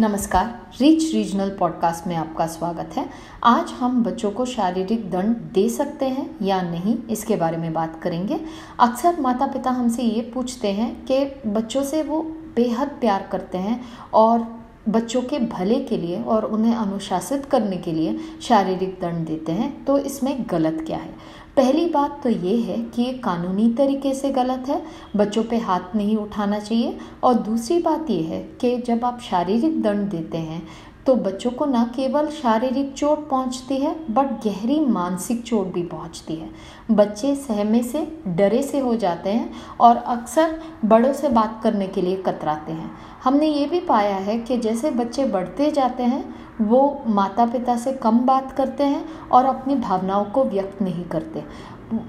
नमस्कार rich regional podcast में आपका स्वागत है। आज हम बच्चों को शारीरिक दंड दे सकते हैं या नहीं, इसके बारे में बात करेंगे। अक्सर माता पिता हमसे ये पूछते हैं कि बच्चों से वो बेहद प्यार करते हैं और बच्चों के भले के लिए और उन्हें अनुशासित करने के लिए शारीरिक दंड देते हैं तो इसमें गलत क्या है? पहली बात तो ये है कि ये कानूनी तरीके से गलत है, बच्चों पे हाथ नहीं उठाना चाहिए। और दूसरी बात ये है कि जब आप शारीरिक दंड देते हैं तो बच्चों को न केवल शारीरिक चोट पहुँचती है, बट गहरी मानसिक चोट भी पहुँचती है। बच्चे सहमे से, डरे से हो जाते हैं और अक्सर बड़ों से बात करने के लिए कतराते हैं। हमने ये भी पाया है कि जैसे बच्चे बढ़ते जाते हैं, वो माता पिता से कम बात करते हैं और अपनी भावनाओं को व्यक्त नहीं करते।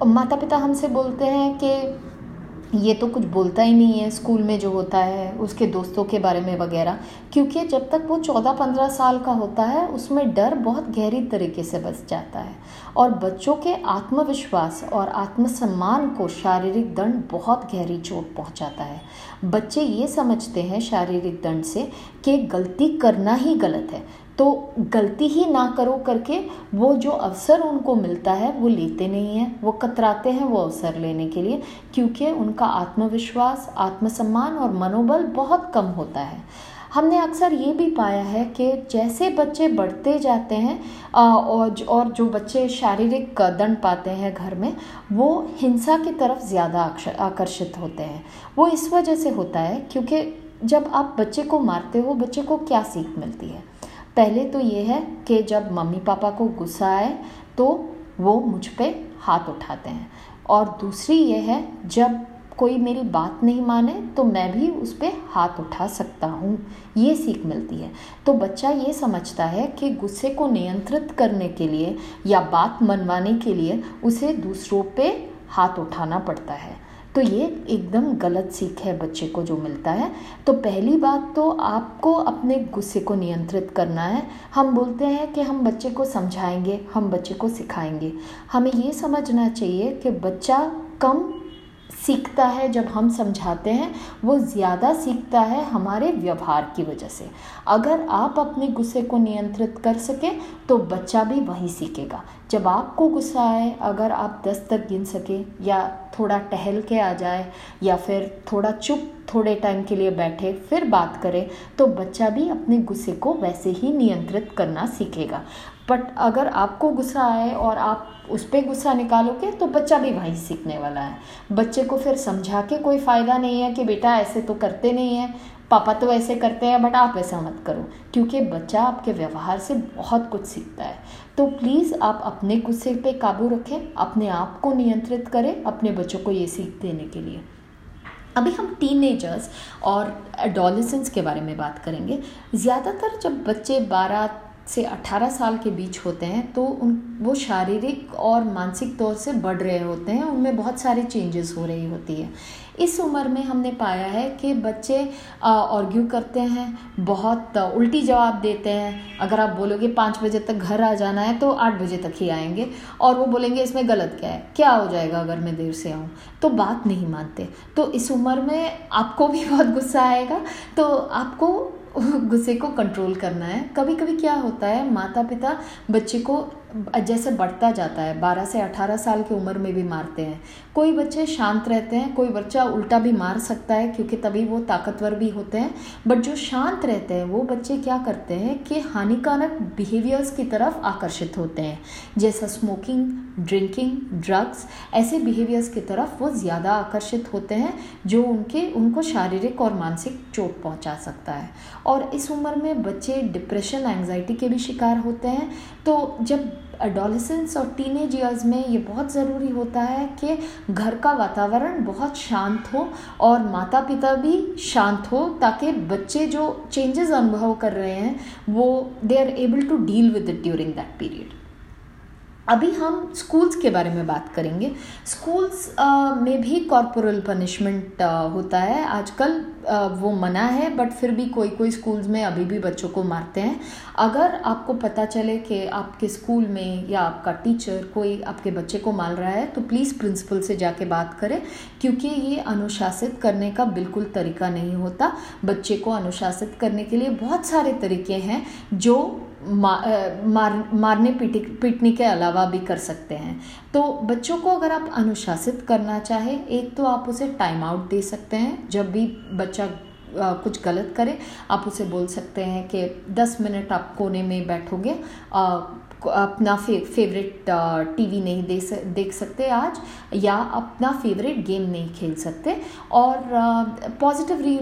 माता पिता हमसे बोलते हैं कि ये तो कुछ बोलता ही नहीं है स्कूल में जो होता है, उसके दोस्तों के बारे में वगैरह। क्योंकि जब तक वो चौदह पंद्रह साल का होता है, उसमें डर बहुत गहरी तरीके से बच जाता है। और बच्चों के आत्मविश्वास और आत्मसम्मान को शारीरिक दंड बहुत गहरी चोट पहुंचाता है। बच्चे ये समझते हैं शारीरिक दंड से कि गलती करना ही गलत है। तो गलती ही ना करो करके वो जो अवसर उनको मिलता है, वो लेते नहीं हैं। वो कतराते हैं वो अवसर लेने के लिए, क्योंकि उनका आत्मविश्वास, आत्मसम्मान और मनोबल बहुत कम होता है। हमने अक्सर ये भी पाया है कि जैसे बच्चे बढ़ते जाते हैं और जो बच्चे शारीरिक दंड पाते हैं घर में, वो हिंसा की तरफ़ ज़्यादा आकर्षित होते हैं। वो इस वजह से होता है, क्योंकि जब आप बच्चे को मारते हो, बच्चे को क्या सीख मिलती है? पहले तो ये है कि जब मम्मी पापा को गुस्सा आए तो वो मुझ पर हाथ उठाते हैं। और दूसरी ये है, जब कोई मेरी बात नहीं माने तो मैं भी उस पर हाथ उठा सकता हूँ। ये सीख मिलती है। तो बच्चा ये समझता है कि गुस्से को नियंत्रित करने के लिए या बात मनवाने के लिए उसे दूसरों पे हाथ उठाना पड़ता है। तो ये एकदम गलत सीख है बच्चे को जो मिलता है। तो पहली बात तो आपको अपने गुस्से को नियंत्रित करना है। हम बोलते हैं कि हम बच्चे को समझाएँगे, हम बच्चे को सिखाएँगे। हमें ये समझना चाहिए कि बच्चा कम सीखता है, जब हम समझाते हैं, वो ज़्यादा सीखता है हमारे व्यवहार की वजह से। अगर आप अपने गुस्से को नियंत्रित कर सकें तो बच्चा भी वही सीखेगा। जब आपको गुस्सा आए, अगर आप दस तक गिन सके, या थोड़ा टहल के आ जाए, या फिर थोड़ा चुप, थोड़े टाइम के लिए बैठे, फिर बात करें तो बच्चा भी अपने गुस्से को वैसे ही नियंत्रित करना सीखेगा। बट अगर आपको गुस्सा आए और आप उस पर गुस्सा निकालोगे तो बच्चा भी वही सीखने वाला है। बच्चे को फिर समझा के कोई फ़ायदा नहीं है कि बेटा ऐसे तो करते नहीं है, पापा तो ऐसे करते हैं बट आप ऐसा मत करो, क्योंकि बच्चा आपके व्यवहार से बहुत कुछ सीखता है। तो प्लीज़ आप अपने गुस्से पे काबू रखें, अपने आप को नियंत्रित करें, अपने बच्चों को ये सीख देने के लिए। अभी हम टीनेजर्स और एडोलिसेंस के बारे में बात करेंगे। ज़्यादातर जब बच्चे 12 से 18 साल के बीच होते हैं तो उन, वो शारीरिक और मानसिक तौर से बढ़ रहे होते हैं, उनमें बहुत सारी चेंजेस हो रही होती है। इस उम्र में हमने पाया है कि बच्चे ऑर्ग्यू करते हैं, बहुत उल्टी जवाब देते हैं। अगर आप बोलोगे पाँच बजे तक घर आ जाना है तो आठ बजे तक ही आएँगे, और वो बोलेंगे इसमें गलत क्या है, क्या हो जाएगा अगर मैं देर से आऊँ? तो बात नहीं मानते। तो इस उम्र में आपको भी बहुत गुस्सा आएगा तो आपको गुस्से को कंट्रोल करना है। कभी कभी क्या होता है माता पिता बच्चे को जैसे बढ़ता जाता है 12 से 18 साल की उम्र में भी मारते हैं। कोई बच्चे शांत रहते हैं, कोई बच्चा उल्टा भी मार सकता है, क्योंकि तभी वो ताकतवर भी होते हैं। बट जो शांत रहते हैं, वो बच्चे क्या करते हैं कि हानिकारक बिहेवियर्स की तरफ़ आकर्षित होते हैं। जैसा स्मोकिंग ड्रिंकिंग ड्रग्स ऐसे बिहेवियर्स की तरफ़ वो ज़्यादा आकर्षित होते हैं, जो उनके, उनको शारीरिक और मानसिक चोट पहुँचा सकता है। और इस उम्र में बच्चे डिप्रेशन एंजाइटी के भी शिकार होते हैं। तो जब एडोलिसेंस और टीनेज ईयर्स में ये बहुत ज़रूरी होता है कि घर का वातावरण बहुत शांत हो और माता पिता भी शांत हो ताकि बच्चे जो चेंजेस अनुभव कर रहे हैं, वो they are able to deal with it during that period अभी हम स्कूल्स के बारे में बात करेंगे। स्कूल्स में भी कॉरपोरल पनिशमेंट होता है। आजकल वो मना है बट फिर भी कोई कोई स्कूल्स में अभी भी बच्चों को मारते हैं। अगर आपको पता चले कि आपके स्कूल में या आपका टीचर कोई आपके बच्चे को मार रहा है तो प्लीज़ प्रिंसिपल से जाके बात करें, क्योंकि ये अनुशासित करने का बिल्कुल तरीका नहीं होता। बच्चे को अनुशासित करने के लिए बहुत सारे तरीके हैं, जो मार, मारने पीटी, पीटने के अलावा भी कर सकते हैं। तो बच्चों को अगर आप अनुशासित करना चाहे, एक तो आप उसे टाइम आउट दे सकते हैं। जब भी बच्चा कुछ गलत करे, आप उसे बोल सकते हैं कि 10 मिनट आप कोने में बैठोगे अपना फे, फेवरेट टीवी नहीं दे देख सकते आज या अपना फेवरेट गेम नहीं खेल सकते। और पॉजिटिव री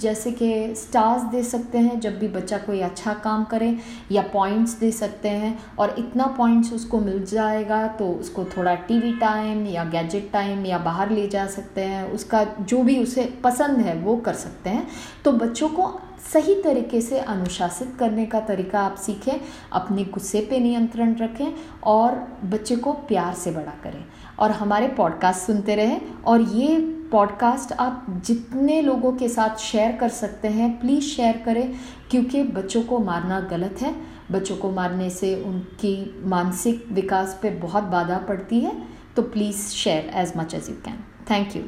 जैसे कि स्टार्स दे सकते हैं जब भी बच्चा कोई अच्छा काम करे या पॉइंट्स दे सकते हैं। और इतना पॉइंट्स उसको मिल जाएगा तो उसको थोड़ा टीवी टाइम या गैजेट टाइम या बाहर ले जा सकते हैं। उसका जो भी उसे पसंद है वो कर सकते हैं। तो बच्चों को सही तरीके से अनुशासित करने का तरीका आप सीखें, अपने गुस्से पे नियंत्रण रखें और बच्चे को प्यार से बड़ा करें। और हमारे पॉडकास्ट सुनते रहें और ये पॉडकास्ट आप जितने लोगों के साथ शेयर कर सकते हैं प्लीज़ शेयर करें क्योंकि बच्चों को मारना गलत है। बच्चों को मारने से उनकी मानसिक विकास पे बहुत बाधा पड़ती है। तो please share as much as you can thank you